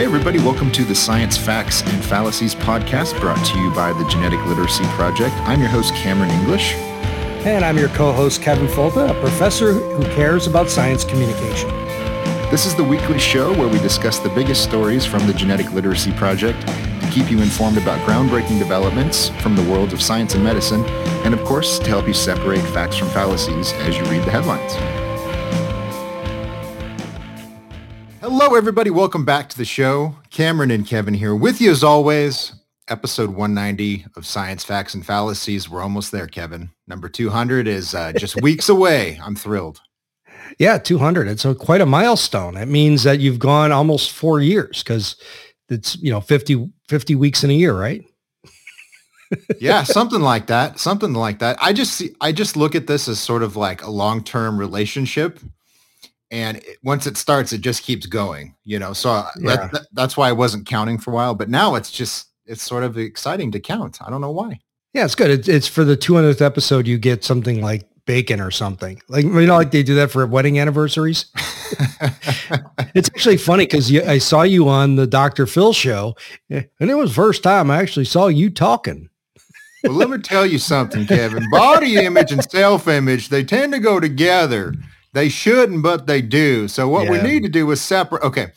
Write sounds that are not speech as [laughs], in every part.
Hey, everybody, welcome to the Science Facts and Fallacies podcast brought to you by the Genetic Literacy Project. I'm your host, Cameron English. And I'm your co-host, Kevin Folta, a professor who cares about science communication. This is the weekly show where we discuss the biggest stories from the Genetic Literacy Project to keep you informed about groundbreaking developments from the world of science and medicine, and of course, to help you separate facts from fallacies as you read the headlines. Hello, everybody. Welcome back to the show. Cameron and Kevin here with you as always. Episode 190 of Science Facts and Fallacies. We're almost there, Kevin. Number 200 is uh, just [laughs] weeks away. I'm thrilled. Yeah, 200. It's a, quite a milestone. It means that you've gone almost four years because it's, you know, 50, 50 weeks in a year, right? [laughs] yeah, something like that. Something like that. I just see, I just look at this as sort of like a long-term relationship and it, once it starts it just keeps going you know? So uh, yeah. that, that's why i wasn't counting for a while but now it's just it's sort of exciting to count. I don't know why. Yeah it's good. It's, it's for the 200th episode you get something like bacon or something. Like you know like they do that for wedding anniversaries? [laughs] It's actually funny because i saw you on the dr phil show and it was first time i actually saw you talking. Well let me tell you something kevin. Body image and self-image they tend to go together they shouldn't, but they do. So what yeah. we need to do is separate. Okay.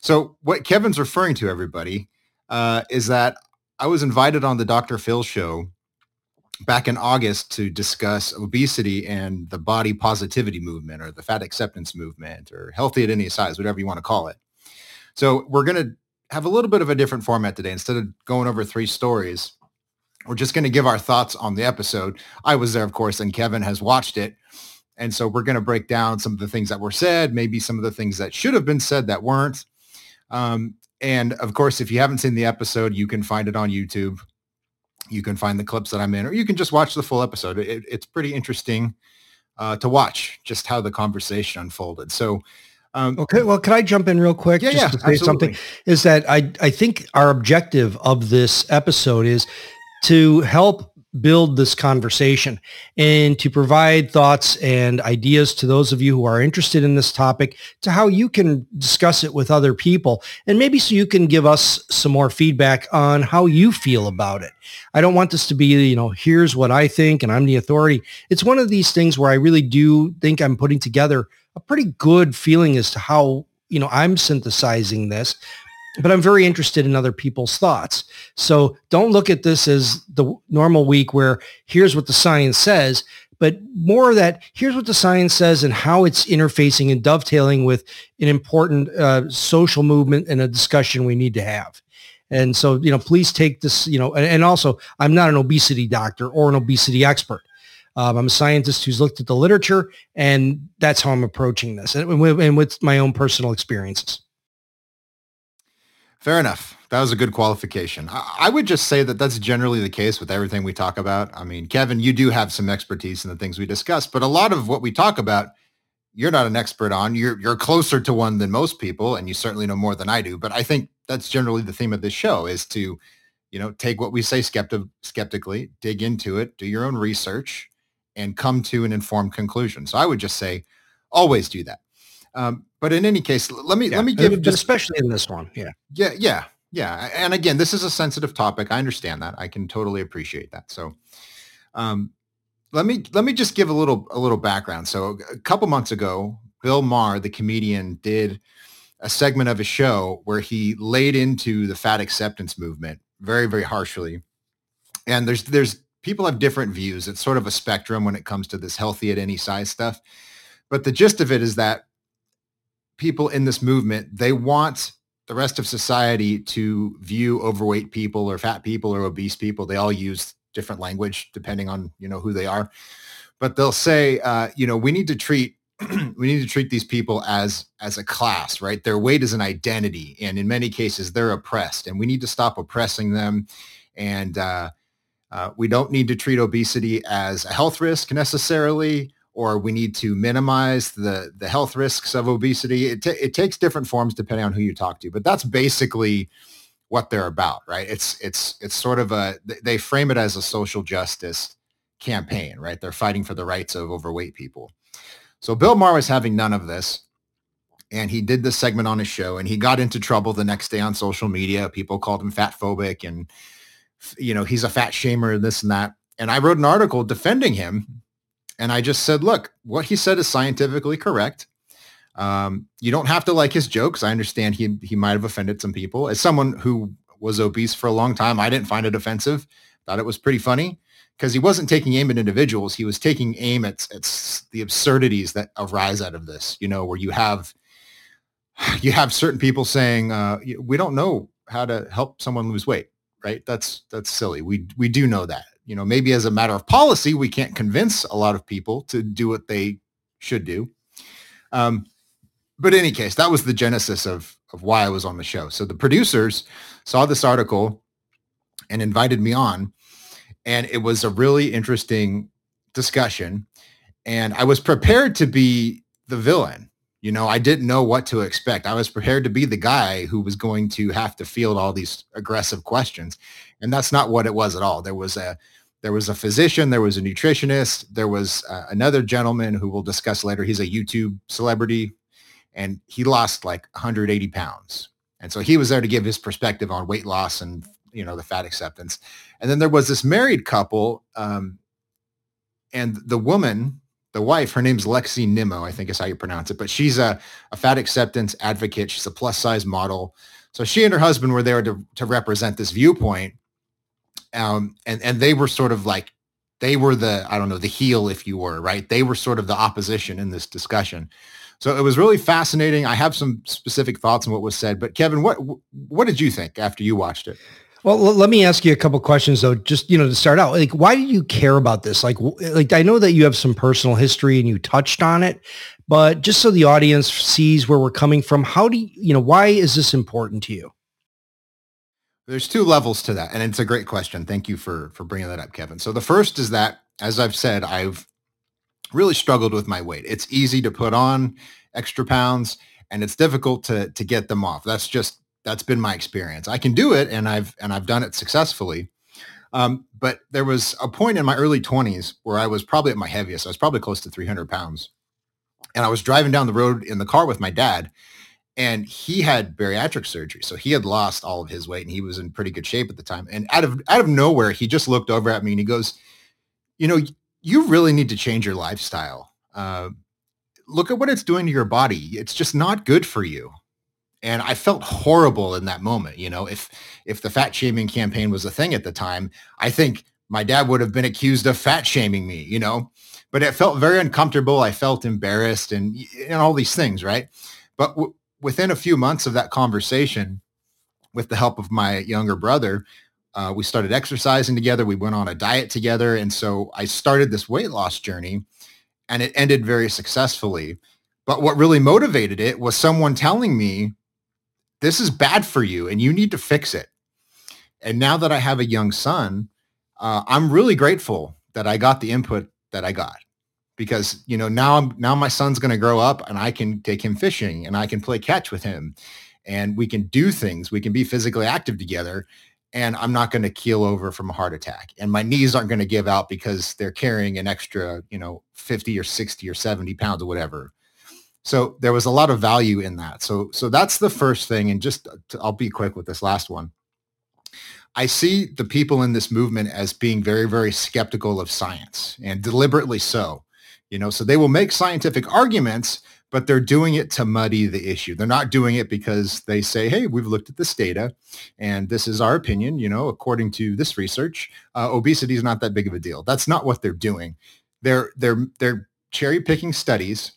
So what Kevin's referring to, everybody, uh, is that I was invited on the Dr. Phil show back in August to discuss obesity and the body positivity movement or the fat acceptance movement or healthy at any size, whatever you want to call it. So we're going to have a little bit of a different format today. Instead of going over three stories, we're just going to give our thoughts on the episode. I was there, of course, and Kevin has watched it. And so we're going to break down some of the things that were said, maybe some of the things that should have been said that weren't. Um, and of course, if you haven't seen the episode, you can find it on YouTube. You can find the clips that I'm in, or you can just watch the full episode. It, it's pretty interesting uh, to watch just how the conversation unfolded. So, um, okay, well, can I jump in real quick? Yeah, just yeah, to say absolutely. something. Is that I I think our objective of this episode is to help build this conversation and to provide thoughts and ideas to those of you who are interested in this topic to how you can discuss it with other people and maybe so you can give us some more feedback on how you feel about it. I don't want this to be, you know, here's what I think and I'm the authority. It's one of these things where I really do think I'm putting together a pretty good feeling as to how, you know, I'm synthesizing this but I'm very interested in other people's thoughts. So don't look at this as the normal week where here's what the science says, but more that here's what the science says and how it's interfacing and dovetailing with an important uh, social movement and a discussion we need to have. And so, you know, please take this, you know, and, and also I'm not an obesity doctor or an obesity expert. Um, I'm a scientist who's looked at the literature and that's how I'm approaching this and and with my own personal experiences. Fair enough. That was a good qualification. I, would just say that that's generally the case with everything we talk about. I mean, Kevin, you do have some expertise in the things we discuss, but a lot of what we talk about, you're not an expert on. You're you're closer to one than most people, and you certainly know more than I do. But I think that's generally the theme of this show is to, you know, take what we say skeptic, skeptically, dig into it, do your own research, and come to an informed conclusion. So I would just say, always do that. Um, but in any case, let me yeah. let me give just, especially in this one. Yeah. Yeah, yeah, yeah. And again, this is a sensitive topic. I understand that. I can totally appreciate that. So, um, let me let me just give a little a little background. So, a couple months ago, Bill Maher, the comedian, did a segment of a show where he laid into the fat acceptance movement very very harshly. And there's there's people have different views. It's sort of a spectrum when it comes to this healthy at any size stuff. But the gist of it is that people in this movement, they want the rest of society to view overweight people or fat people or obese people. They all use different language depending on, you know, who they are. But they'll say, uh, you know, we need to treat [clears throat] we need to treat these people as as a class, right? Their weight is an identity, and in many cases, they're oppressed, and we need to stop oppressing them. And uh, uh, we don't need to treat obesity as a health risk necessarily or we need to minimize the, the health risks of obesity. It, t- it takes different forms depending on who you talk to, but that's basically what they're about, right? It's, it's, it's sort of a, they frame it as a social justice campaign, right? They're fighting for the rights of overweight people. So Bill Maher was having none of this. and he did this segment on his show and he got into trouble the next day on social media. People called him fat phobic and, you know, he's a fat shamer, this and that. And I wrote an article defending him. And I just said, look, what he said is scientifically correct. Um, you don't have to like his jokes. I understand he he might have offended some people. As someone who was obese for a long time, I didn't find it offensive. Thought it was pretty funny because he wasn't taking aim at individuals. He was taking aim at, at the absurdities that arise out of this, you know, where you have, you have certain people saying, uh, we don't know how to help someone lose weight, right? That's, that's silly. We, we do know that, you know, maybe as a matter of policy, we can't convince a lot of people to do what they should do. Um, but in any case, that was the genesis of, of why I was on the show. So the producers saw this article and invited me on and it was a really interesting discussion. And I was prepared to be the villain. You know, I didn't know what to expect. I was prepared to be the guy who was going to have to field all these aggressive questions. And that's not what it was at all. There was a there was a physician, there was a nutritionist, there was uh, another gentleman who we'll discuss later. He's a YouTube celebrity and he lost like 180 pounds. And so he was there to give his perspective on weight loss and you know the fat acceptance and then there was this married couple um, and the woman the wife her name's lexi nimmo i think is how you pronounce it but she's a, a fat acceptance advocate she's a plus size model so she and her husband were there to, to represent this viewpoint um, and and they were sort of like they were the i don't know the heel if you were right they were sort of the opposition in this discussion so it was really fascinating i have some specific thoughts on what was said but kevin what what did you think after you watched it well, let me ask you a couple questions though, just, you know, to start out, like, why do you care about this? Like, like I know that you have some personal history and you touched on it, but just so the audience sees where we're coming from, how do you, you know, why is this important to you? There's two levels to that. And it's a great question. Thank you for, for bringing that up, Kevin. So the first is that, as I've said, I've really struggled with my weight. It's easy to put on extra pounds and it's difficult to, to get them off. That's just that's been my experience. I can do it, and I've and I've done it successfully. Um, but there was a point in my early 20s where I was probably at my heaviest. I was probably close to 300 pounds, and I was driving down the road in the car with my dad, and he had bariatric surgery, so he had lost all of his weight, and he was in pretty good shape at the time. And out of out of nowhere, he just looked over at me and he goes, "You know, you really need to change your lifestyle." Uh, look at what it's doing to your body. It's just not good for you and I felt horrible in that moment. You know, if if the fat shaming campaign was a thing at the time, I think my dad would have been accused of fat shaming me. You know, but it felt very uncomfortable. I felt embarrassed and and all these things, right? But w- within a few months of that conversation, with the help of my younger brother, uh, we started exercising together. We went on a diet together, and so I started this weight loss journey, and it ended very successfully. But what really motivated it was someone telling me this is bad for you and you need to fix it. And now that I have a young son, uh, I'm really grateful that I got the input that I got because you know now I'm now my son's going to grow up and I can take him fishing and I can play catch with him and we can do things we can be physically active together and I'm not going to keel over from a heart attack and my knees aren't going to give out because they're carrying an extra you know 50 or 60 or 70 pounds or whatever so there was a lot of value in that. So so that's the first thing. And just to, I'll be quick with this last one. I see the people in this movement as being very, very skeptical of science and deliberately so. You know, so they will make scientific arguments, but they're doing it to muddy the issue. They're not doing it because they say, hey, we've looked at this data and this is our opinion. You know, according to this research, uh, obesity is not that big of a deal. That's not what they're doing. They're, they're, they're cherry picking studies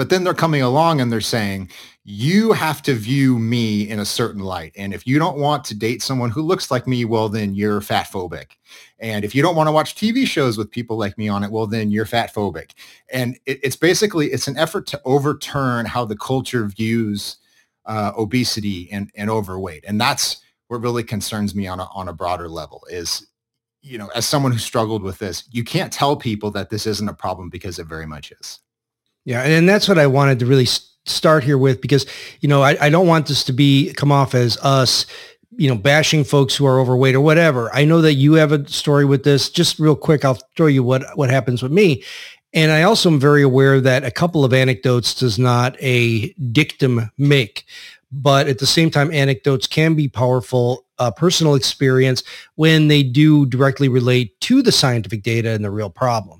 but then they're coming along and they're saying, you have to view me in a certain light. And if you don't want to date someone who looks like me, well, then you're fat phobic. And if you don't want to watch TV shows with people like me on it, well, then you're fat phobic. And it, it's basically, it's an effort to overturn how the culture views uh, obesity and, and overweight. And that's what really concerns me on a, on a broader level is, you know, as someone who struggled with this, you can't tell people that this isn't a problem because it very much is. Yeah, and that's what I wanted to really start here with because you know I, I don't want this to be come off as us you know bashing folks who are overweight or whatever. I know that you have a story with this. Just real quick, I'll show you what what happens with me. And I also am very aware that a couple of anecdotes does not a dictum make, but at the same time, anecdotes can be powerful uh, personal experience when they do directly relate to the scientific data and the real problem.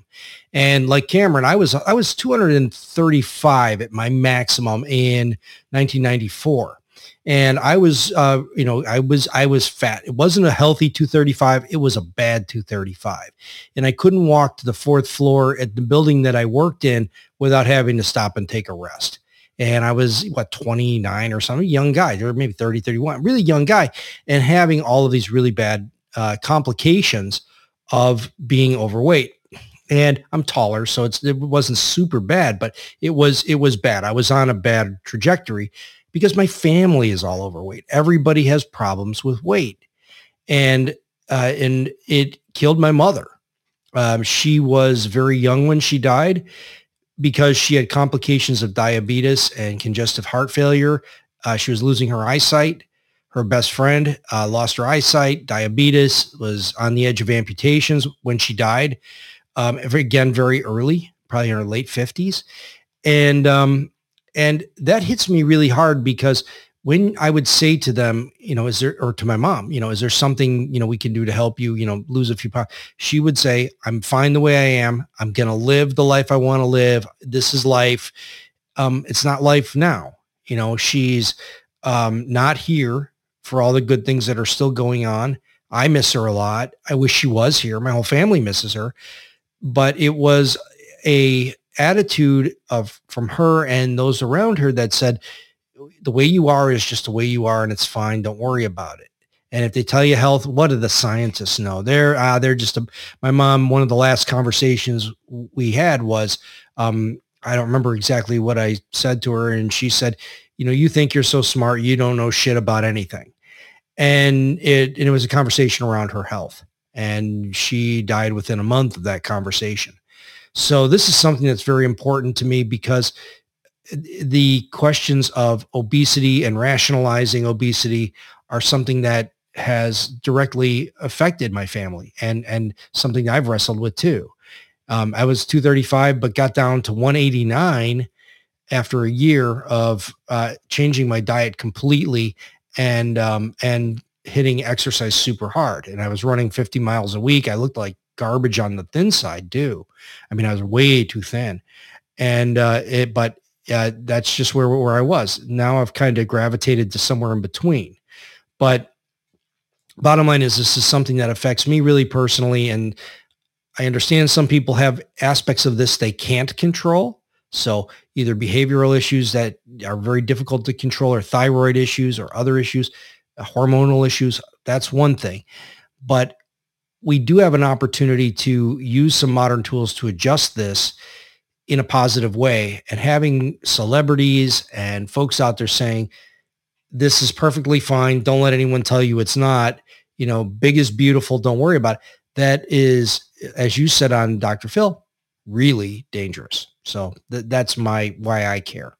And like Cameron, I was I was 235 at my maximum in 1994 and I was, uh, you know, I was, I was fat. It wasn't a healthy 235. It was a bad 235. And I couldn't walk to the fourth floor at the building that I worked in without having to stop and take a rest. And I was, what, 29 or something, young guy, or maybe 30, 31, really young guy, and having all of these really bad uh, complications of being overweight and I'm taller, so it wasn't super bad, but it was it was bad. I was on a bad trajectory, because my family is all overweight. Everybody has problems with weight. And uh, and it killed my mother. Um, she was very young when she died because she had complications of diabetes and congestive heart failure. Uh, she was losing her eyesight. Her best friend uh, lost her eyesight. Diabetes was on the edge of amputations when she died. Um, again, very early, probably in her late 50s. And um, and that hits me really hard because when I would say to them, you know, is there, or to my mom, you know, is there something, you know, we can do to help you, you know, lose a few pounds? She would say, I'm fine the way I am. I'm going to live the life I want to live. This is life. Um, it's not life now. You know, she's um, not here for all the good things that are still going on. I miss her a lot. I wish she was here. My whole family misses her. But it was a attitude of from her and those around her that said, the way you are is just the way you are and it's fine. Don't worry about it. And if they tell you health, what do the scientists know? They're uh, they're just a, my mom. One of the last conversations we had was um, I don't remember exactly what I said to her, and she said, "You know, you think you're so smart, you don't know shit about anything." And it and it was a conversation around her health, and she died within a month of that conversation. So this is something that's very important to me because the questions of obesity and rationalizing obesity are something that has directly affected my family and and something I've wrestled with too. Um, I was 235, but got down to 189 after a year of uh, changing my diet completely and um, and hitting exercise super hard. And I was running 50 miles a week. I looked like garbage on the thin side too. I mean, I was way too thin, and uh, it. But uh, that's just where where I was. Now I've kind of gravitated to somewhere in between. But bottom line is, this is something that affects me really personally, and I understand some people have aspects of this they can't control. So either behavioral issues that are very difficult to control, or thyroid issues, or other issues, hormonal issues. That's one thing. But we do have an opportunity to use some modern tools to adjust this in a positive way. And having celebrities and folks out there saying this is perfectly fine. Don't let anyone tell you it's not. You know big is beautiful. Don't worry about it. That is as you said on dr phil really dangerous. So th- that's my why i care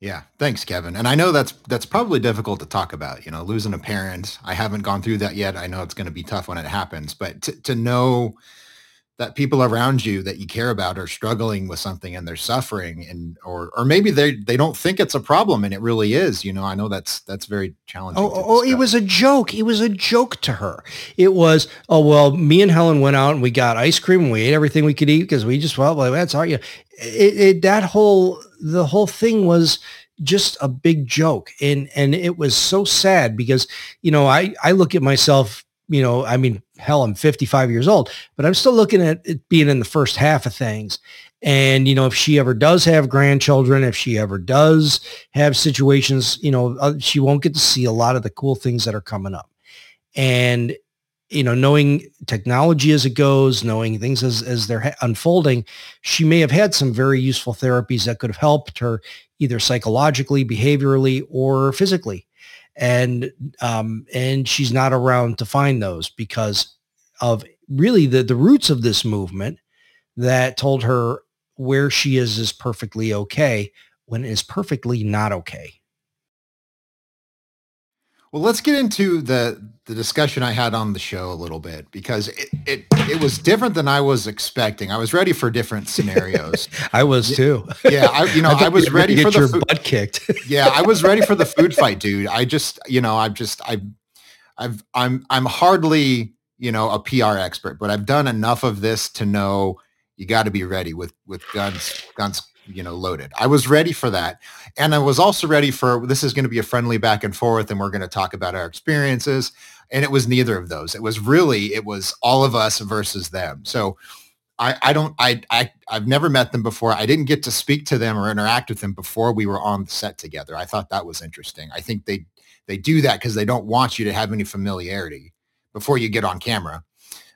yeah, thanks, Kevin. And I know that's that's probably difficult to talk about. You know, losing a parent. I haven't gone through that yet. I know it's going to be tough when it happens, but to, to know that people around you that you care about are struggling with something and they're suffering and or or maybe they they don't think it's a problem and it really is you know i know that's that's very challenging oh, oh, oh it was a joke it was a joke to her it was oh well me and helen went out and we got ice cream and we ate everything we could eat because we just felt like that's all you it, it, that whole the whole thing was just a big joke. And and it was so sad because you know i i look at myself you know i mean hell i'm 55 years old but i'm still looking at it being in the first half of things. And you know if she ever does have grandchildren if she ever does have situations you know uh, she won't get to see a lot of the cool things that are coming up. And you know, knowing technology as it goes, knowing things as, as they're unfolding, she may have had some very useful therapies that could have helped her either psychologically, behaviorally, or physically. And, um, and she's not around to find those because of really the, the roots of this movement that told her where she is is perfectly okay when it is perfectly not okay. Well, let's get into the the discussion I had on the show a little bit because it it, it was different than I was expecting. I was ready for different [laughs] scenarios. I was too. Yeah, I you know [laughs] I, I was ready for the food, butt kicked. [laughs] yeah, I was ready for the food fight, dude. I just you know I've just I I've I'm I'm hardly you know a PR expert, but I've done enough of this to know you got to be ready with with guns guns you know loaded. I was ready for that, and I was also ready for this is going to be a friendly back and forth, and we're going to talk about our experiences. And it was neither of those. It was really it was all of us versus them. So. I, I don't I, I I've never met them before. I didn't get to speak to them or interact with them before we were on the set together. I thought that was interesting. I think they they do that because they don't want you to have any familiarity before you get on camera.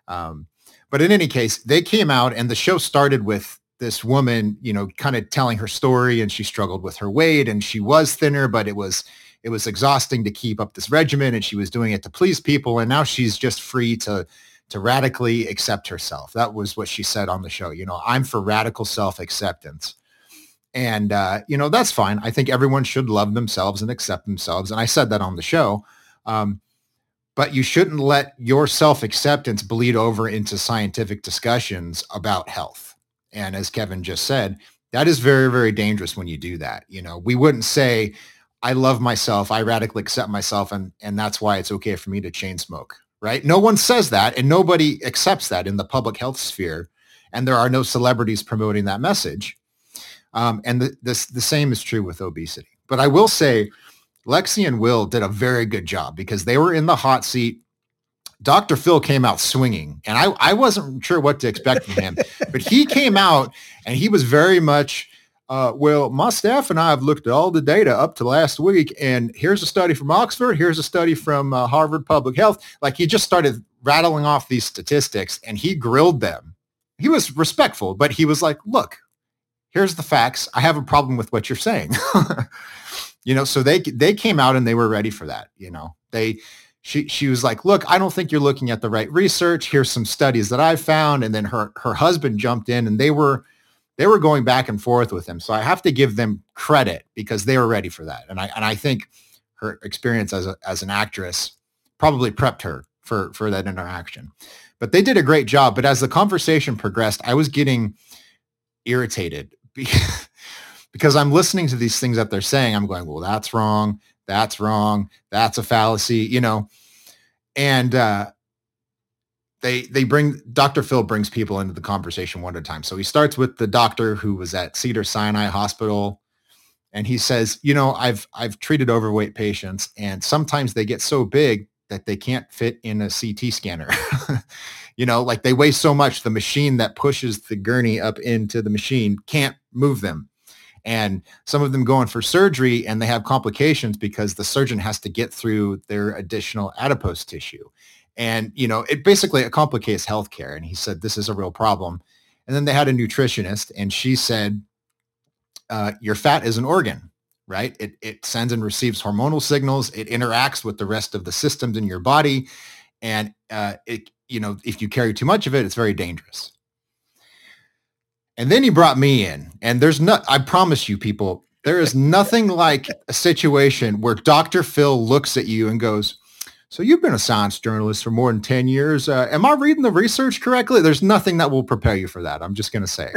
Um, but in any case, they came out and the show started with this woman, you know, kind of telling her story and she struggled with her weight and she was thinner, but it was it was exhausting to keep up this regimen and she was doing it to please people and now she's just free to to radically accept herself. That was what she said on the show. You know, I'm for radical self-acceptance. And uh, you know, that's fine. I think everyone should love themselves and accept themselves. And I said that on the show. Um, but you shouldn't let your self-acceptance bleed over into scientific discussions about health and as Kevin just said, that is very, very dangerous when you do that. You know, we wouldn't say, I love myself, I radically accept myself, and and that's why it's okay for me to chain smoke. Right? No one says that, and nobody accepts that in the public health sphere, and there are no celebrities promoting that message. Um, and the, this the same is true with obesity. But I will say, Lexi and Will did a very good job because they were in the hot seat Dr. Phil came out swinging, and I, I wasn't sure what to expect from him, but he came out and he was very much, uh, well, my staff and I have looked at all the data up to last week, and here's a study from Oxford, here's a study from uh, Harvard Public Health. Like he just started rattling off these statistics, and he grilled them. He was respectful, but he was like, look, here's the facts. I have a problem with what you're saying. [laughs] you know, so they they came out and they were ready for that. You know, they she she was like, "Look, I don't think you're looking at the right research. Here's some studies that I found." And then her her husband jumped in, and they were they were going back and forth with him. So I have to give them credit because they were ready for that. And I and I think her experience as a, as an actress probably prepped her for for that interaction. But they did a great job. But as the conversation progressed, I was getting irritated [laughs] because I'm listening to these things that they're saying. I'm going, well, that's wrong that's wrong, that's a fallacy, you know. And uh, they they bring Dr. Phil brings people into the conversation one at a time. So he starts with the doctor who was at Cedar Sinai Hospital and he says, "You know, I've I've treated overweight patients and sometimes they get so big that they can't fit in a CT scanner." [laughs] you know, like they weigh so much the machine that pushes the gurney up into the machine can't move them and some of them go in for surgery and they have complications because the surgeon has to get through their additional adipose tissue and you know it basically it complicates healthcare and he said this is a real problem and then they had a nutritionist and she said uh, your fat is an organ right it, it sends and receives hormonal signals it interacts with the rest of the systems in your body and uh, it you know if you carry too much of it it's very dangerous and then he brought me in. And there's not, I promise you people, there is nothing like a situation where Dr. Phil looks at you and goes, so you've been a science journalist for more than 10 years. Uh, am I reading the research correctly? There's nothing that will prepare you for that. I'm just going to say.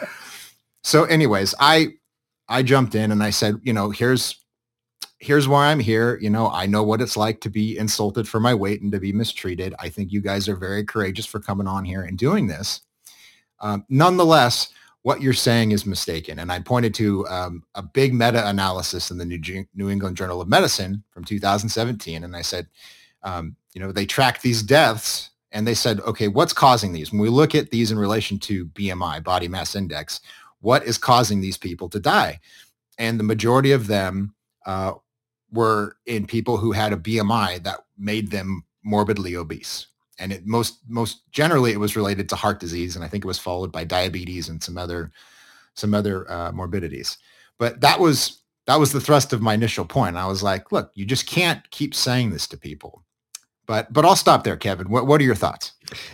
[laughs] so anyways, I, I jumped in and I said, you know, here's, here's why I'm here. You know, I know what it's like to be insulted for my weight and to be mistreated. I think you guys are very courageous for coming on here and doing this. Um, nonetheless, what you're saying is mistaken. And I pointed to um, a big meta-analysis in the New, New, England Journal of Medicine from 2017. And I said, um, you know, they tracked these deaths and they said, okay, what's causing these? When we look at these in relation to BMI, body mass index, what is causing these people to die? And the majority of them uh, were in people who had a BMI that made them morbidly obese and it most most generally it was related to heart disease, and I think it was followed by diabetes and some other some other uh, morbidities. But that was that was the thrust of my initial point. I was like, look, you just can't keep saying this to people. But but I'll stop there, Kevin. What what are your thoughts?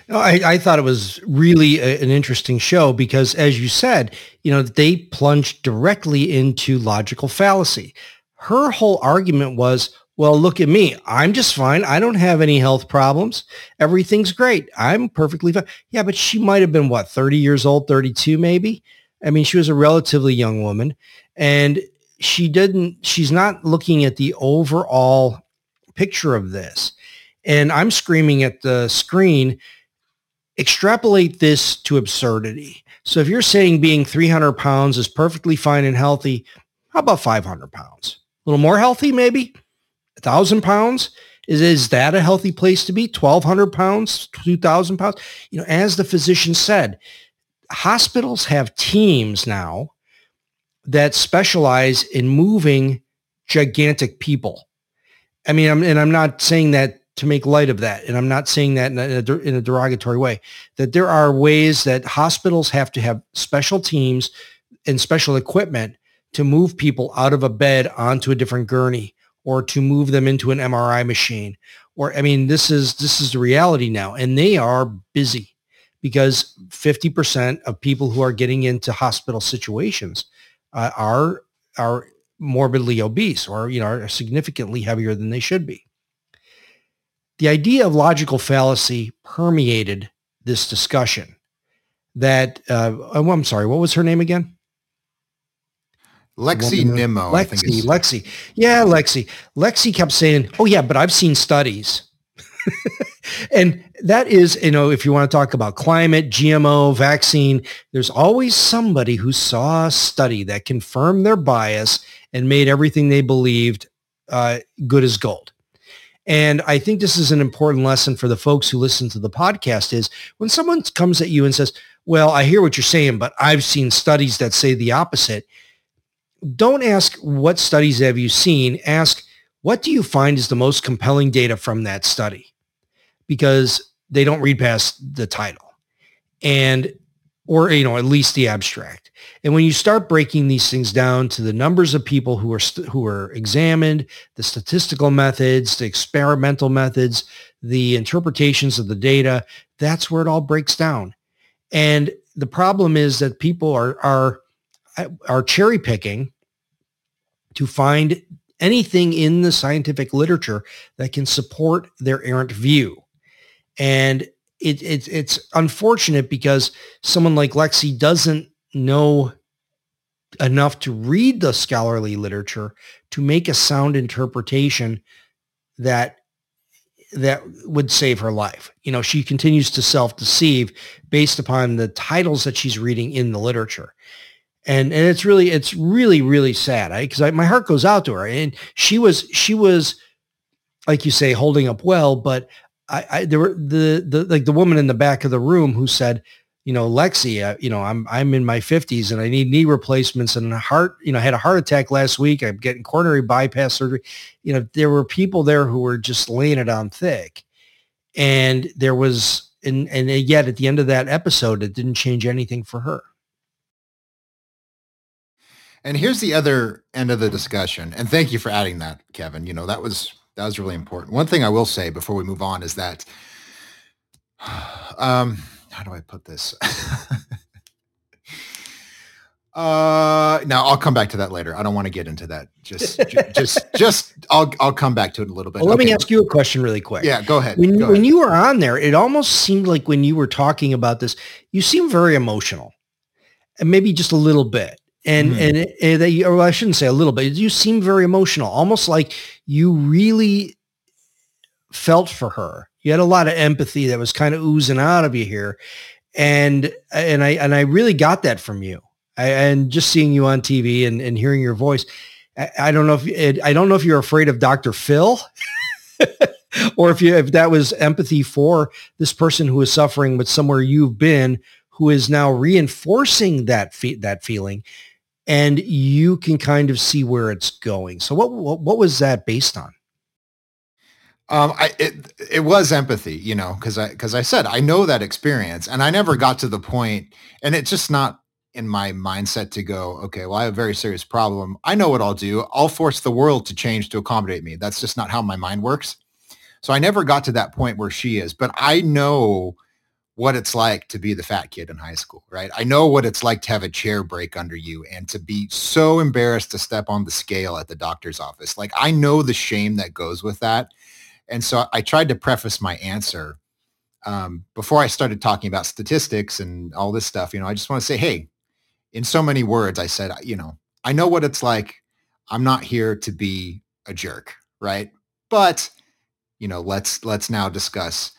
I, I thought it was really a, an interesting show because, as you said, you know, they plunged directly into logical fallacy her whole argument was, well, look at me. I'm just fine. I don't have any health problems. Everything's great. I'm perfectly fine. Yeah, but she might have been what, 30 years old, 32 maybe? I mean, she was a relatively young woman and she didn't, she's not looking at the overall picture of this. And I'm screaming at the screen, extrapolate this to absurdity. So if you're saying being 300 pounds is perfectly fine and healthy, how about 500 pounds? A little more healthy, maybe? Thousand pounds? Is, is that a healthy place to be? 1200 pounds, 2000 pounds? You know, as the physician said, hospitals have teams now that specialize in moving gigantic people. I mean, I'm, and I'm not saying that to make light of that. And I'm not saying that in a, in a derogatory way, that there are ways that hospitals have to have special teams and special equipment to move people out of a bed onto a different gurney or to move them into an MRI machine. Or, I mean, this is, this is the reality now. And they are busy because 50% of people who are getting into hospital situations uh, are, are morbidly obese or, you know, are significantly heavier than they should be the idea of logical fallacy permeated this discussion that uh, oh, I'm sorry, what was her name again? Lexi Nemo. Lexi, Lexi. Yeah, Lexi. Lexi kept saying, oh yeah, but I've seen studies. [laughs] and that is, you know, if you want to talk about climate, GMO, vaccine, there's always somebody who saw a study that confirmed their bias and made everything they believed uh, good as gold. And I think this is an important lesson for the folks who listen to the podcast is when someone comes at you and says, well, I hear what you're saying, but I've seen studies that say the opposite. Don't ask what studies have you seen. Ask, what do you find is the most compelling data from that study? Because they don't read past the title. And or you know at least the abstract and when you start breaking these things down to the numbers of people who are st- who are examined the statistical methods the experimental methods the interpretations of the data that's where it all breaks down and the problem is that people are are are cherry picking to find anything in the scientific literature that can support their errant view and it, it, it's unfortunate because someone like Lexi doesn't know enough to read the scholarly literature to make a sound interpretation that that would save her life. You know, she continues to self-deceive based upon the titles that she's reading in the literature. And, and it's really, it's really, really sad because my heart goes out to her and she was, she was, like you say, holding up well, but I, I there were the the like the woman in the back of the room who said, you know, Lexi, uh, you know, I'm I'm in my 50s and I need knee replacements and heart, you know, I had a heart attack last week. I'm getting coronary bypass surgery. You know, there were people there who were just laying it on thick, and there was, and and yet at the end of that episode, it didn't change anything for her. And here's the other end of the discussion. And thank you for adding that, Kevin. You know, that was that was really important. One thing I will say before we move on is that, [sighs] um, how do I put this? [laughs] uh, now I'll come back to that later. I don't want to get into that. Just, [laughs] just, just, I'll, I'll come back to it in a little bit. Well, let okay. me ask you a question really quick. Yeah, go ahead. When, go when ahead. you were on there, it almost seemed like when you were talking about this, you seemed very emotional and maybe just a little bit and mm-hmm. and, and they, or I shouldn't say a little bit. You seem very emotional, almost like you really felt for her. You had a lot of empathy that was kind of oozing out of you here, and and I and I really got that from you. I, and just seeing you on TV and, and hearing your voice, I, I don't know if it, I don't know if you're afraid of Dr. Phil. [laughs] or if you if that was empathy for this person who is suffering with somewhere you've been who is now reinforcing that fe- that feeling and you can kind of see where it's going. So what what, what was that based on? Um, I it it was empathy, you know, because I because I said I know that experience, and I never got to the point, and it's just not in my mindset to go, okay, well, I have a very serious problem. I know what I'll do. I'll force the world to change to accommodate me. That's just not how my mind works. So I never got to that point where she is, but I know what it's like to be the fat kid in high school, right? I know what it's like to have a chair break under you and to be so embarrassed to step on the scale at the doctor's office. Like I know the shame that goes with that. And so I tried to preface my answer um, before I started talking about statistics and all this stuff. You know, I just want to say, hey, in so many words, I said, you know, I know what it's like. I'm not here to be a jerk, right? But you know, let's let's now discuss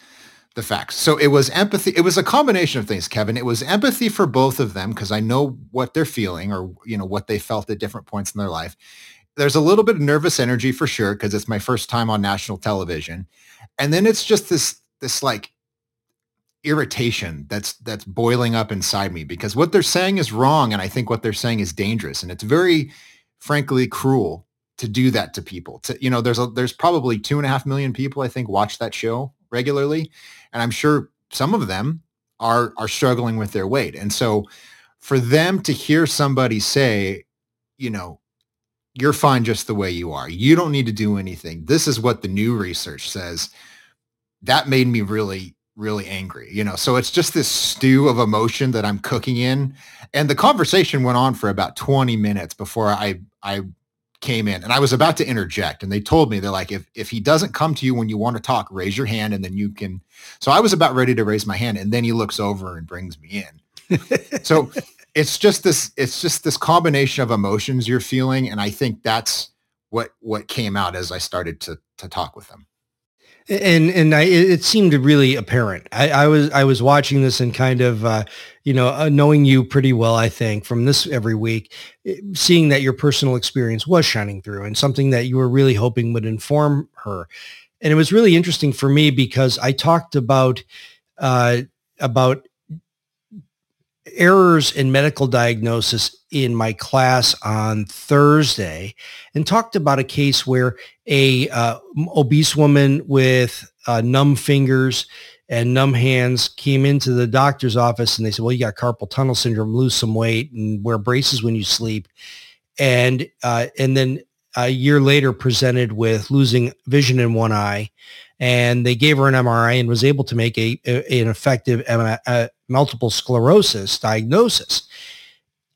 the facts. So it was empathy. It was a combination of things, Kevin. It was empathy for both of them because I know what they're feeling or, you know, what they felt at different points in their life. There's a little bit of nervous energy for sure because it's my first time on national television. And then it's just this, this like irritation that's that's boiling up inside me because what they're saying is wrong and I think what they're saying is dangerous and it's very frankly cruel to do that to people to you know there's a there's probably two and a half million people I think watch that show regularly and I'm sure some of them are are struggling with their weight. And so for them to hear somebody say, you know, you're fine just the way you are. You don't need to do anything. This is what the new research says. That made me really really angry, you know. So it's just this stew of emotion that I'm cooking in. And the conversation went on for about 20 minutes before I I came in and I was about to interject and they told me they're like if if he doesn't come to you when you want to talk raise your hand and then you can so I was about ready to raise my hand and then he looks over and brings me in. So [laughs] it's just this it's just this combination of emotions you're feeling and I think that's what what came out as I started to to talk with them and and I, it seemed really apparent. I, I, was I was watching this and kind of uh, you know uh, knowing you pretty well. I think from this every week, eh, seeing that your personal experience was shining through and something that you were really hoping would inform her. And it was really interesting for me because I talked about uh, about errors in medical diagnosis in my class on Thursday and talked about a case where a uh, obese woman with uh, numb fingers and numb hands came into the doctor's office and they said, well, you got carpal tunnel syndrome, lose some weight and wear braces when you sleep. And, uh, and then a year later presented with losing vision in one eye and they gave her an MRI and was able to make a, a an effective uh, multiple sclerosis diagnosis.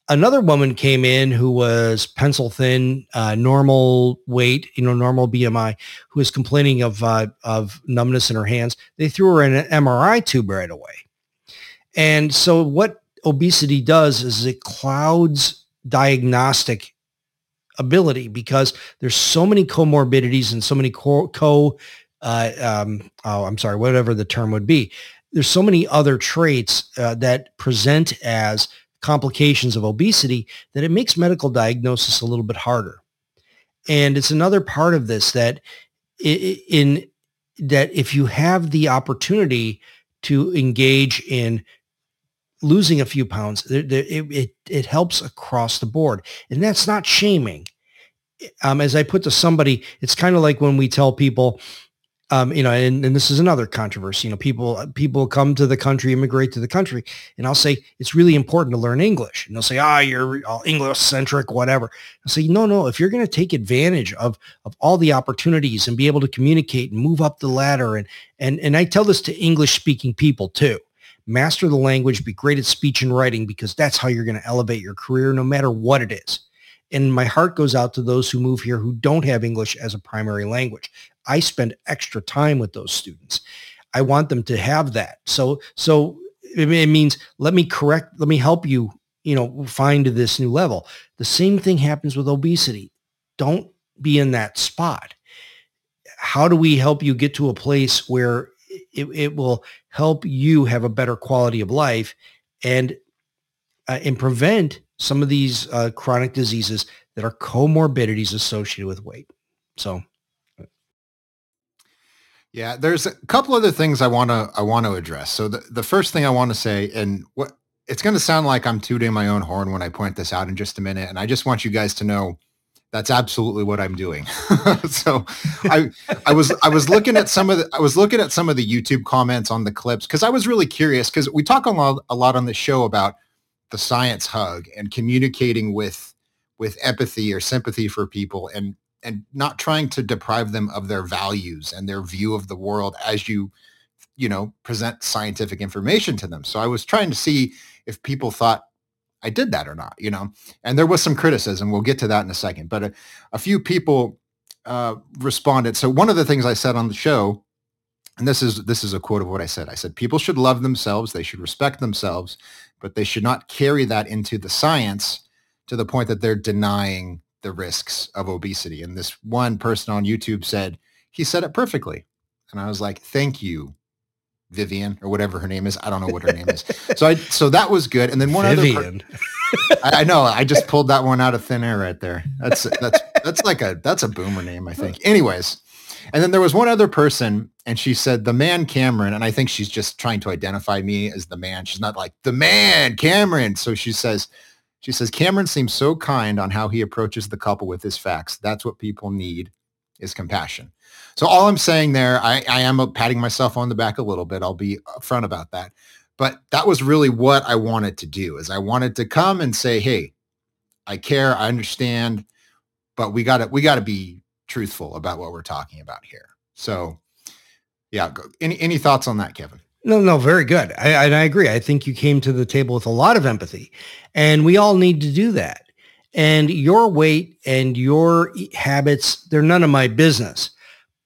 Another woman came in who was pencil thin, uh, normal weight, you know, normal BMI, who was complaining of uh, of numbness in her hands. They threw her in an MRI tube right away. And so what obesity does is it clouds diagnostic ability because there's so many comorbidities and so many co, co uh, um, oh, I'm sorry, whatever the term would be. There's so many other traits uh, that present as complications of obesity that it makes medical diagnosis a little bit harder. And it's another part of this that in that if you have the opportunity to engage in losing a few pounds, it, it, it helps across the board. And that's not shaming. Um, as I put to somebody, it's kind of like when we tell people, um, you know, and, and this is another controversy. You know, people people come to the country, immigrate to the country, and I'll say it's really important to learn English, and they'll say, "Ah, oh, you're all English centric, whatever." I say, "No, no. If you're going to take advantage of of all the opportunities and be able to communicate and move up the ladder, and and and I tell this to English speaking people too." Master the language, be great at speech and writing because that's how you're going to elevate your career no matter what it is. And my heart goes out to those who move here who don't have English as a primary language. I spend extra time with those students. I want them to have that. So, so it means let me correct, let me help you, you know, find this new level. The same thing happens with obesity. Don't be in that spot. How do we help you get to a place where it, it will help you have a better quality of life and uh, and prevent some of these uh, chronic diseases that are comorbidities associated with weight. So yeah, there's a couple other things I want to I want to address. So the, the first thing I want to say, and what it's going to sound like I'm tooting my own horn when I point this out in just a minute, and I just want you guys to know that's absolutely what I'm doing. [laughs] so I I was I was looking at some of the I was looking at some of the YouTube comments on the clips because I was really curious because we talk a lot a lot on the show about the science hug and communicating with with empathy or sympathy for people and and not trying to deprive them of their values and their view of the world as you you know, present scientific information to them. So I was trying to see if people thought I did that or not, you know, and there was some criticism. We'll get to that in a second, but a, a few people uh, responded. So one of the things I said on the show, and this is this is a quote of what I said. I said people should love themselves, they should respect themselves, but they should not carry that into the science to the point that they're denying the risks of obesity. And this one person on YouTube said he said it perfectly, and I was like, thank you. Vivian or whatever her name is. I don't know what her name is. So I so that was good. And then one Vivian. other [laughs] I, I, know. I just pulled that one out of thin air right there. That's that's that's like a that's a boomer name, I think. Anyways, and then there was one other person, and she said the man Cameron, and I think she's just trying to identify me as the man. She's not like the man Cameron. So she says, she says Cameron seems so kind on how he approaches the couple with his facts. That's what people need is compassion. So all I'm saying there, I, I am patting myself on the back a little bit. I'll be upfront about that. But that was really what I wanted to do is I wanted to come and say, hey, I care, I understand, but we gotta we gotta be truthful about what we're talking about here. So yeah, any any thoughts on that, Kevin? No, no, very good. I, I, I agree. I think you came to the table with a lot of empathy, and we all need to do that. And your weight and your habits, they're none of my business.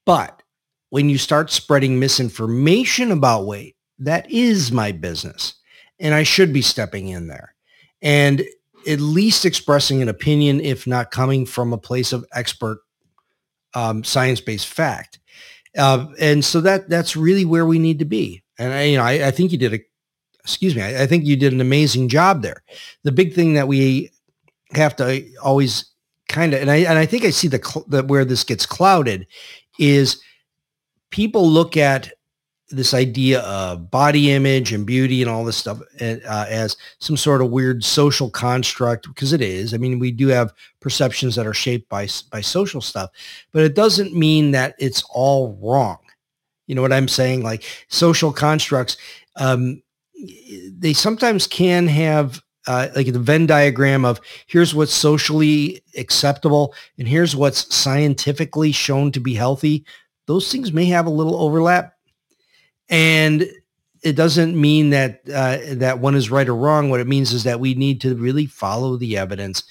But when you start spreading misinformation about weight, that is my business. And I should be stepping in there and at least expressing an opinion, if not coming from a place of expert um, science-based fact. Uh, and so that that's really where we need to be. And I, you know, I, I think you did a, excuse me, I, I think you did an amazing job there. The big thing that we have to always kind of, and I and I think I see the, the where this gets clouded is people look at this idea of body image and beauty and all this stuff uh, as some sort of weird social construct because it is. I mean, we do have perceptions that are shaped by by social stuff, but it doesn't mean that it's all wrong. You know what I'm saying? Like social constructs, um, they sometimes can have uh, like the Venn diagram of here's what's socially acceptable and here's what's scientifically shown to be healthy. Those things may have a little overlap, and it doesn't mean that uh, that one is right or wrong. What it means is that we need to really follow the evidence.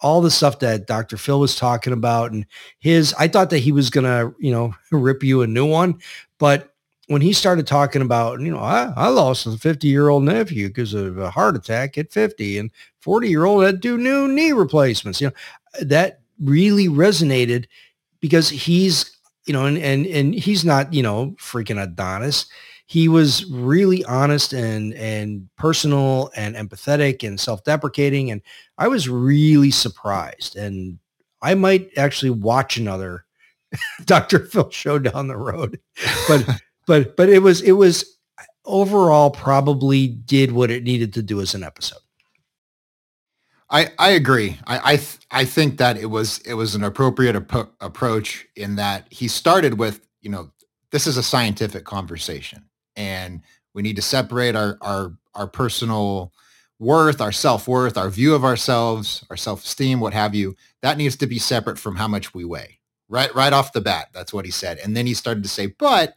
All the stuff that Dr. Phil was talking about and his, I thought that he was gonna, you know, [laughs] rip you a new one, but when he started talking about, you know, I, I lost a 50 year old nephew because of a heart attack at 50 and 40 year old had to do new knee replacements, you know, that really resonated because he's, you know, and, and, and he's not, you know, freaking Adonis. He was really honest and, and personal and empathetic and self-deprecating. And I was really surprised. And I might actually watch another [laughs] Dr. Phil show down the road, but [laughs] but but it was it was overall probably did what it needed to do as an episode. I, I agree. I I, th- I think that it was it was an appropriate ap- approach in that he started with you know this is a scientific conversation and we need to separate our our our personal worth, our self-worth, our view of ourselves, our self-esteem, what have you. That needs to be separate from how much we weigh. Right right off the bat, that's what he said. And then he started to say, but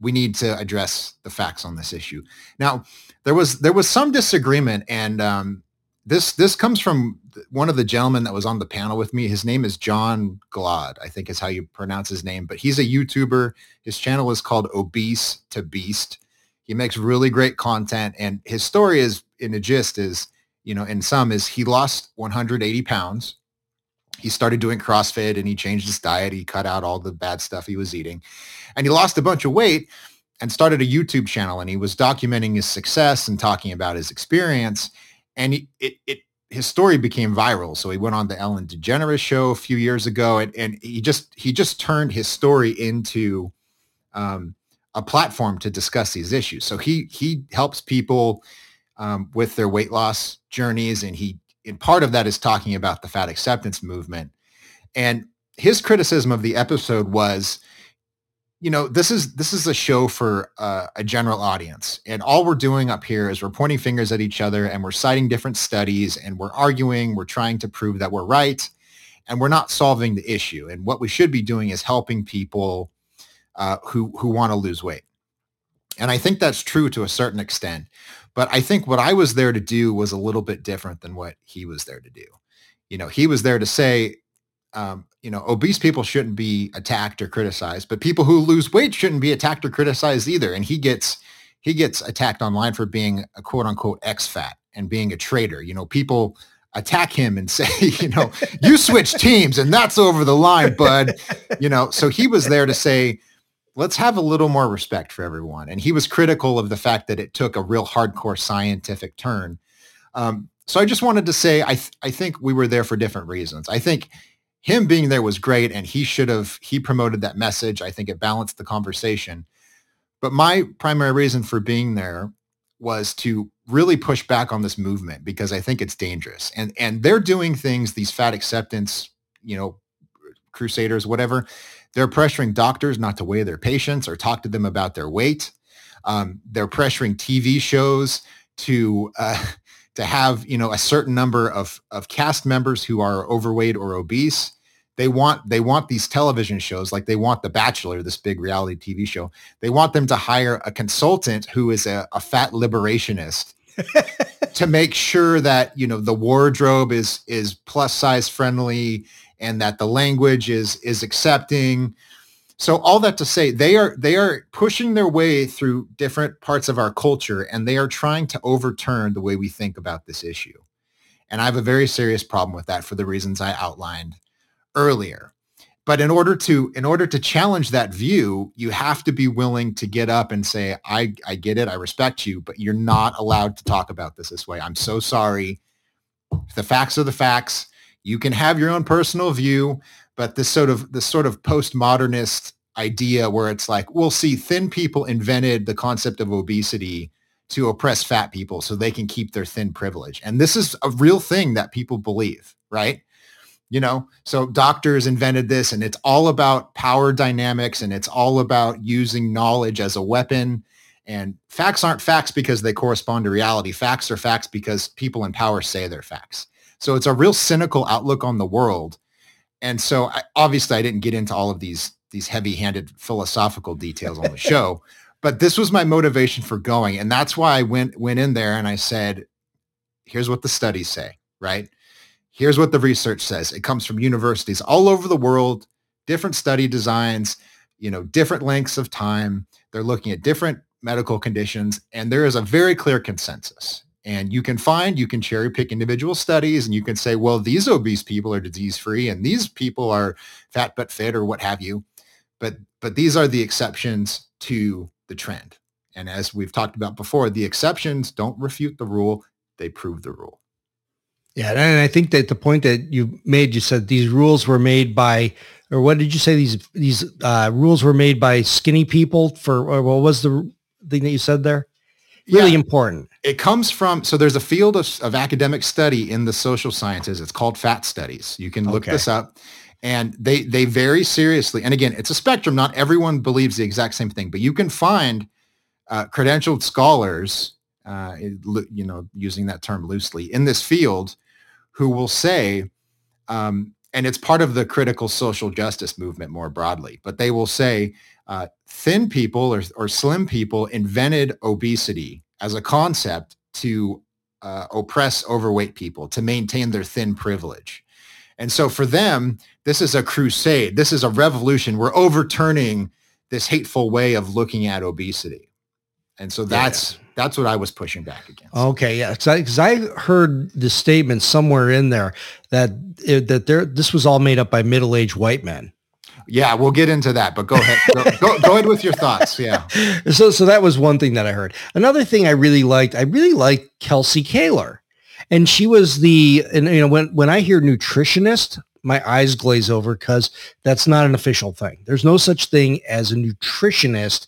we need to address the facts on this issue. Now, there was there was some disagreement, and um, this this comes from one of the gentlemen that was on the panel with me. His name is John Glad, I think is how you pronounce his name, but he's a YouTuber. His channel is called Obese to Beast. He makes really great content, and his story is in a gist is you know in some is he lost 180 pounds. He started doing CrossFit and he changed his diet. He cut out all the bad stuff he was eating and he lost a bunch of weight and started a YouTube channel and he was documenting his success and talking about his experience. And he, it, it, his story became viral. So he went on the Ellen DeGeneres show a few years ago and, and he just, he just turned his story into um, a platform to discuss these issues. So he, he helps people um, with their weight loss journeys. And he, and part of that is talking about the fat acceptance movement. And his criticism of the episode was, you know this is this is a show for uh, a general audience and all we're doing up here is we're pointing fingers at each other and we're citing different studies and we're arguing we're trying to prove that we're right and we're not solving the issue and what we should be doing is helping people uh, who who want to lose weight And I think that's true to a certain extent. But I think what I was there to do was a little bit different than what he was there to do. You know, he was there to say, um, you know, obese people shouldn't be attacked or criticized, but people who lose weight shouldn't be attacked or criticized either. And he gets he gets attacked online for being a quote unquote ex fat and being a traitor. You know, people attack him and [laughs] say, you know, you switch teams and that's over the line, bud. You know, so he was there to say, let's have a little more respect for everyone. And he was critical of the fact that it took a real hardcore scientific turn. Um, so I just wanted to say, I, th- I think we were there for different reasons. I think him being there was great and he should have, he promoted that message. I think it balanced the conversation. But my primary reason for being there was to really push back on this movement because I think it's dangerous. And and they're doing things, these fat acceptance, you know, crusaders, whatever, they're pressuring doctors not to weigh their patients or talk to them about their weight. Um, they're pressuring TV shows to uh, to have you know a certain number of of cast members who are overweight or obese. They want they want these television shows like they want The Bachelor, this big reality TV show. They want them to hire a consultant who is a, a fat liberationist [laughs] to make sure that you know the wardrobe is is plus size friendly and that the language is is accepting so all that to say they are they are pushing their way through different parts of our culture and they are trying to overturn the way we think about this issue. And i have a very serious problem with that for the reasons i outlined earlier. But in order to in order to challenge that view you have to be willing to get up and say i i get it i respect you but you're not allowed to talk about this this way. I'm so sorry. The facts are the facts. You can have your own personal view, but this sort of this sort of postmodernist idea where it's like, we'll see, thin people invented the concept of obesity to oppress fat people so they can keep their thin privilege. And this is a real thing that people believe, right? You know, so doctors invented this and it's all about power dynamics and it's all about using knowledge as a weapon. And facts aren't facts because they correspond to reality. Facts are facts because people in power say they're facts. So it's a real cynical outlook on the world. And so I, obviously I didn't get into all of these these heavy-handed philosophical details on the show, but this was my motivation for going and that's why I went went in there and I said here's what the studies say, right? Here's what the research says. It comes from universities all over the world, different study designs, you know, different lengths of time. They're looking at different medical conditions and there is a very clear consensus and you can find, you can cherry pick individual studies and you can say, well, these obese people are disease free and these people are fat but fit or what have you. But, but these are the exceptions to the trend. And as we've talked about before, the exceptions don't refute the rule, they prove the rule. Yeah, and I think that the point that you made, you said these rules were made by, or what did you say? These these uh, rules were made by skinny people for, what was the thing that you said there? Really yeah. important. It comes from, so there's a field of, of academic study in the social sciences. It's called fat studies. You can look okay. this up and they, they very seriously, and again, it's a spectrum. Not everyone believes the exact same thing, but you can find uh, credentialed scholars, uh, you know, using that term loosely in this field who will say, um, and it's part of the critical social justice movement more broadly, but they will say uh, thin people or, or slim people invented obesity as a concept to uh, oppress overweight people, to maintain their thin privilege. And so for them, this is a crusade. This is a revolution. We're overturning this hateful way of looking at obesity. And so that's yeah. that's what I was pushing back against. Okay, yeah, because I, I, heard the statement somewhere in there that it, that there this was all made up by middle-aged white men. Yeah, we'll get into that, but go ahead. Go, go, go, ahead with your thoughts. Yeah. [laughs] So, so that was one thing that I heard. Another thing I really liked, I really liked Kelsey Kaler, and she was the, and you know, when when I hear nutritionist, my eyes glaze over because that's not an official thing. There's no such thing as a nutritionist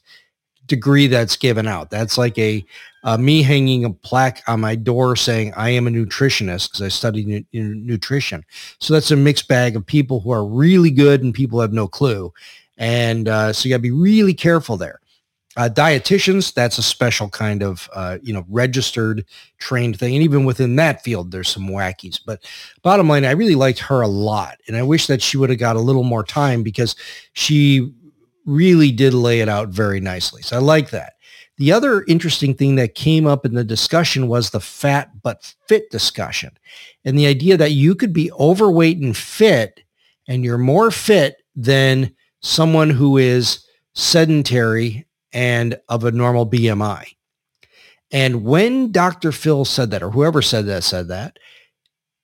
degree that's given out. That's like a uh, me hanging a plaque on my door saying I am a nutritionist because I studied nu- nutrition. So that's a mixed bag of people who are really good and people have no clue. And uh, so you got to be really careful there. Uh, dietitians, that's a special kind of, uh, you know, registered trained thing. And even within that field, there's some wackies. But bottom line, I really liked her a lot. And I wish that she would have got a little more time because she really did lay it out very nicely. So I like that. The other interesting thing that came up in the discussion was the fat but fit discussion and the idea that you could be overweight and fit and you're more fit than someone who is sedentary and of a normal BMI. And when Dr. Phil said that, or whoever said that said that,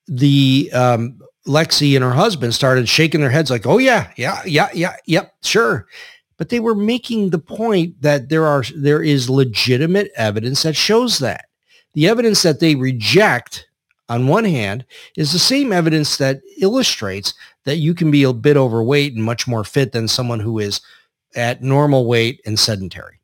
the um, Lexi and her husband started shaking their heads like, "Oh yeah, yeah, yeah, yeah, yep, sure." But they were making the point that there are there is legitimate evidence that shows that. The evidence that they reject on one hand is the same evidence that illustrates that you can be a bit overweight and much more fit than someone who is at normal weight and sedentary.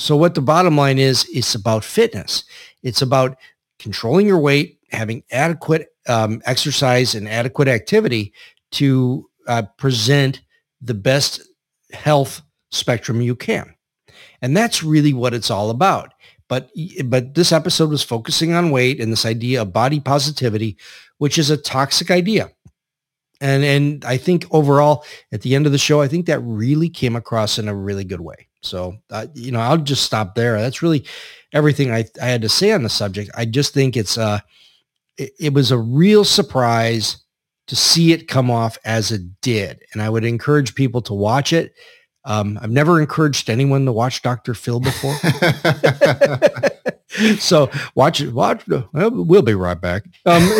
So what the bottom line is, it's about fitness. It's about controlling your weight, having adequate um, exercise and adequate activity to uh, present the best health spectrum you can. And that's really what it's all about. But but this episode was focusing on weight and this idea of body positivity, which is a toxic idea. And and I think overall at the end of the show, I think that really came across in a really good way. So uh, you know, I'll just stop there. That's really everything I, I had to say on the subject. I just think it's uh it, it was a real surprise to see it come off as it did. And I would encourage people to watch it. Um, I've never encouraged anyone to watch Dr. Phil before. [laughs] so watch it. Watch. We'll be right back. Um, [laughs]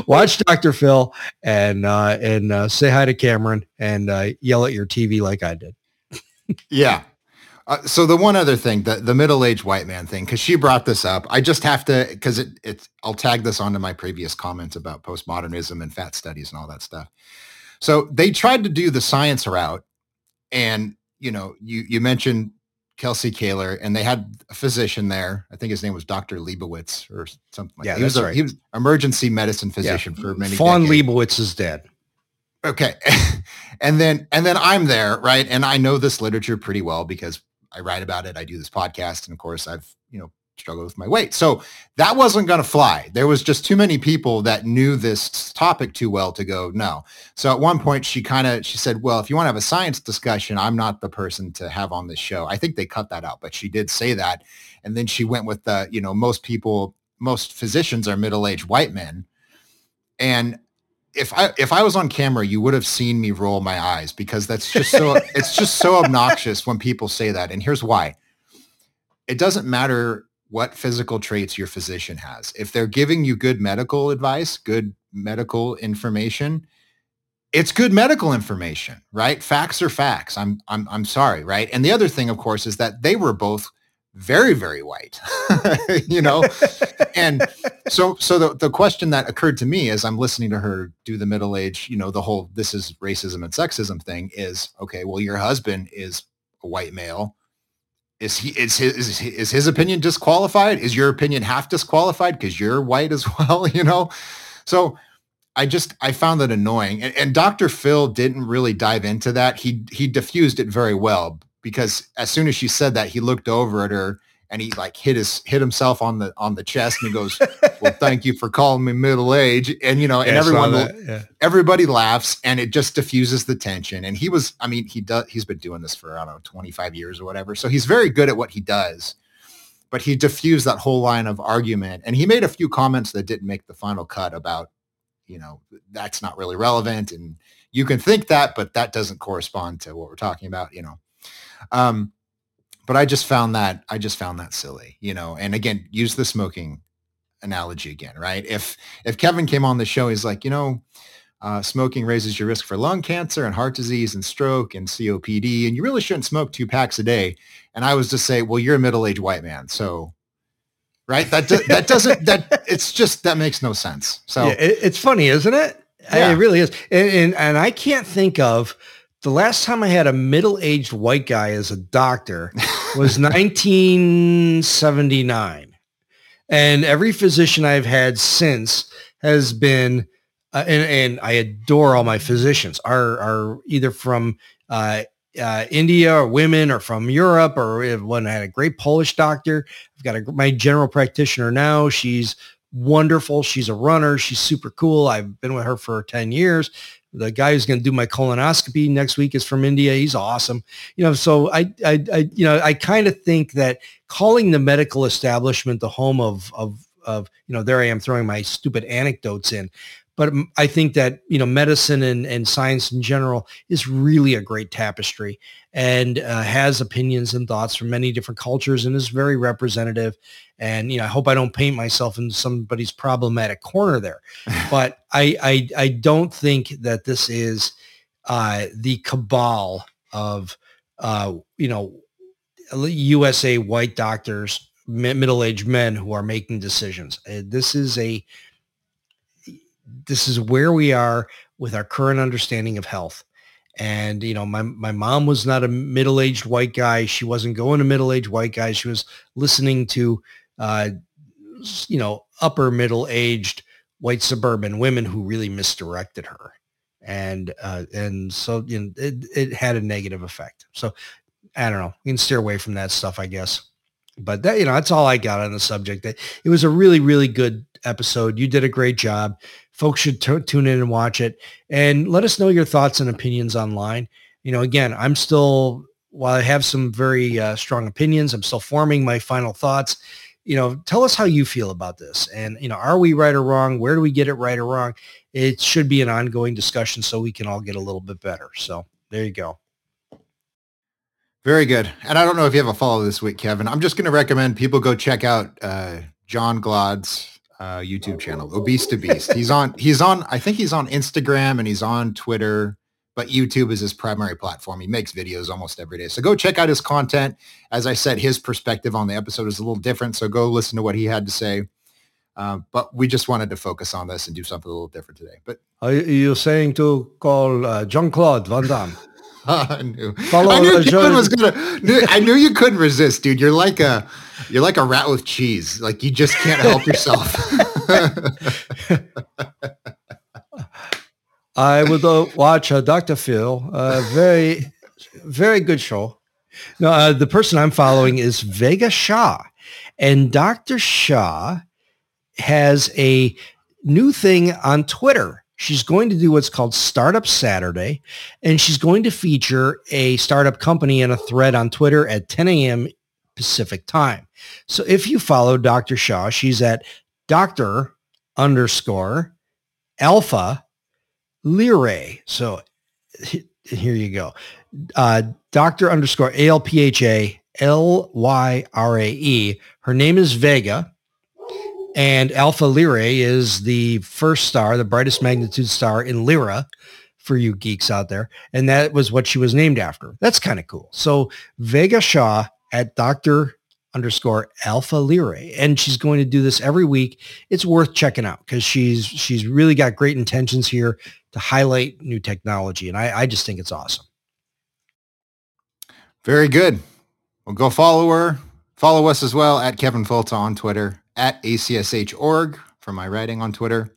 [laughs] watch Dr. Phil and uh, and uh, say hi to Cameron and uh, yell at your TV like I did. yeah. Uh, so the one other thing, the, the middle-aged white man thing, because she brought this up, I just have to, because it, it, I'll tag this onto my previous comments about postmodernism and fat studies and all that stuff. So they tried to do the science route, and you know, you you mentioned Kelsey Kaler, and they had a physician there. I think his name was Dr. Leibowitz or something like yeah, that. He was a, right. he was emergency medicine physician yeah. for many. Fawn decades. Leibowitz is dead. Okay, [laughs] and then and then I'm there, right? And I know this literature pretty well because I write about it. I do this podcast, and of course, I've you know struggle with my weight. So that wasn't going to fly. There was just too many people that knew this topic too well to go, no. So at one point she kind of, she said, well, if you want to have a science discussion, I'm not the person to have on this show. I think they cut that out, but she did say that. And then she went with the, you know, most people, most physicians are middle-aged white men. And if I if I was on camera, you would have seen me roll my eyes because that's just so it's just so [laughs] obnoxious when people say that. And here's why. It doesn't matter what physical traits your physician has. If they're giving you good medical advice, good medical information, it's good medical information, right? Facts are facts. I'm I'm I'm sorry, right? And the other thing of course is that they were both very very white. [laughs] you know? and so so the the question that occurred to me as I'm listening to her do the middle age, you know, the whole this is racism and sexism thing is okay, well your husband is a white male is he is his is, is his opinion disqualified? Is your opinion half disqualified because you're white as [laughs] well? You know, so I just I found that annoying. And, and Dr. Phil didn't really dive into that. He he diffused it very well because as soon as she said that, he looked over at her and he like hit his hit himself on the on the chest and he goes, "Well, [laughs] thank you for calling me middle age." And you know, and Yeah, everyone yeah. everybody laughs and it just diffuses the tension. And he was, I mean, he does he's been doing this for I don't know, 25 years or whatever. So he's very good at what he does. But he diffused that whole line of argument and he made a few comments that didn't make the final cut about, you know, that's not really relevant and you can think that, but that doesn't correspond to what we're talking about, you know. Um, but I just found that I just found that silly, you know. And again, use the smoking analogy again, right? If if Kevin came on the show, he's like, you know, uh, smoking raises your risk for lung cancer and heart disease and stroke and COPD, and you really shouldn't smoke two packs a day. And I was to say, well, you're a middle-aged white man, so right? That do, that doesn't that it's just that makes no sense. So Yeah, it, it's funny, isn't it? Yeah. It really is. And, and and I can't think of the last time I had a middle-aged white guy as a doctor was [laughs] 1979. And every physician I've had since has been, uh, and, and I adore all my physicians, are, are either from uh, uh, India or women or from Europe or one had a great Polish doctor. I've got a, my general practitioner now. She's wonderful. She's a runner. She's super cool. I've been with her for 10 years. The guy who's going to do my colonoscopy next week is from India. He's awesome. You know, so I, I, I you know, I kind of think that calling the medical establishment the home of, of, of, you know, there I am throwing my stupid anecdotes in. But I think that, you know, medicine and, and science in general is really a great tapestry and uh, has opinions and thoughts from many different cultures and is very representative. And, you know, I hope I don't paint myself in somebody's problematic corner there. [laughs] but I, I, I don't think that this is uh, the cabal of, uh, you know, USA white doctors, middle-aged men who are making decisions. Uh, this is a this is where we are with our current understanding of health. And, you know, my, my mom was not a middle-aged white guy. She wasn't going to middle-aged white guys. She was listening to, uh, you know, upper middle-aged white suburban women who really misdirected her. And, uh, and so, you know, it, it had a negative effect. So I don't know. You can steer away from that stuff, I guess. But that, you know, that's all I got on the subject. It was a really, really good episode. You did a great job folks should t- tune in and watch it and let us know your thoughts and opinions online. You know, again, I'm still, while I have some very uh, strong opinions, I'm still forming my final thoughts. You know, tell us how you feel about this. And, you know, are we right or wrong? Where do we get it right or wrong? It should be an ongoing discussion so we can all get a little bit better. So there you go. Very good. And I don't know if you have a follow this week, Kevin. I'm just going to recommend people go check out uh, John Glod's uh, YouTube channel, Obese to Beast. He's on, he's on, I think he's on Instagram and he's on Twitter, but YouTube is his primary platform. He makes videos almost every day. So go check out his content. As I said, his perspective on the episode is a little different. So go listen to what he had to say. Uh, but we just wanted to focus on this and do something a little different today. But are you saying to call uh, Jean Claude Van Damme? [laughs] I knew. I knew Kevin was gonna. I knew you couldn't resist, dude. You're like a, you're like a rat with cheese. Like you just can't help [laughs] yourself. [laughs] I would uh, watch uh, Dr. Phil. Uh, very, very good show. No, uh, the person I'm following is Vega Shah, and Dr. Shah has a new thing on Twitter She's going to do what's called Startup Saturday, and she's going to feature a startup company in a thread on Twitter at 10 a.m. Pacific time. So if you follow Dr. Shah, she's at Dr. underscore Alpha Lyrae. So here you go. Uh, Dr. underscore A-L-P-H-A L-Y-R-A-E. Her name is Vega. And Alpha Lyrae is the first star, the brightest magnitude star in Lyra for you geeks out there. And that was what she was named after. That's kind of cool. So Vega Shah at Dr. underscore Alpha Lyrae. And she's going to do this every week. It's worth checking out because she's she's really got great intentions here to highlight new technology. And I, I just think it's awesome. Very good. Well, go follow her. Follow us as well at Kevin Folta on Twitter at ACSH.org for my writing on Twitter.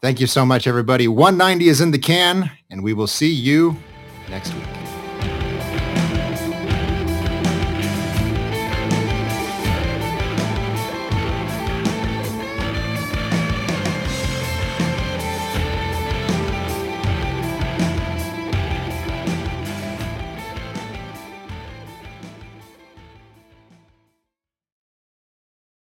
Thank you so much, everybody. 190 is in the can, and we will see you next week.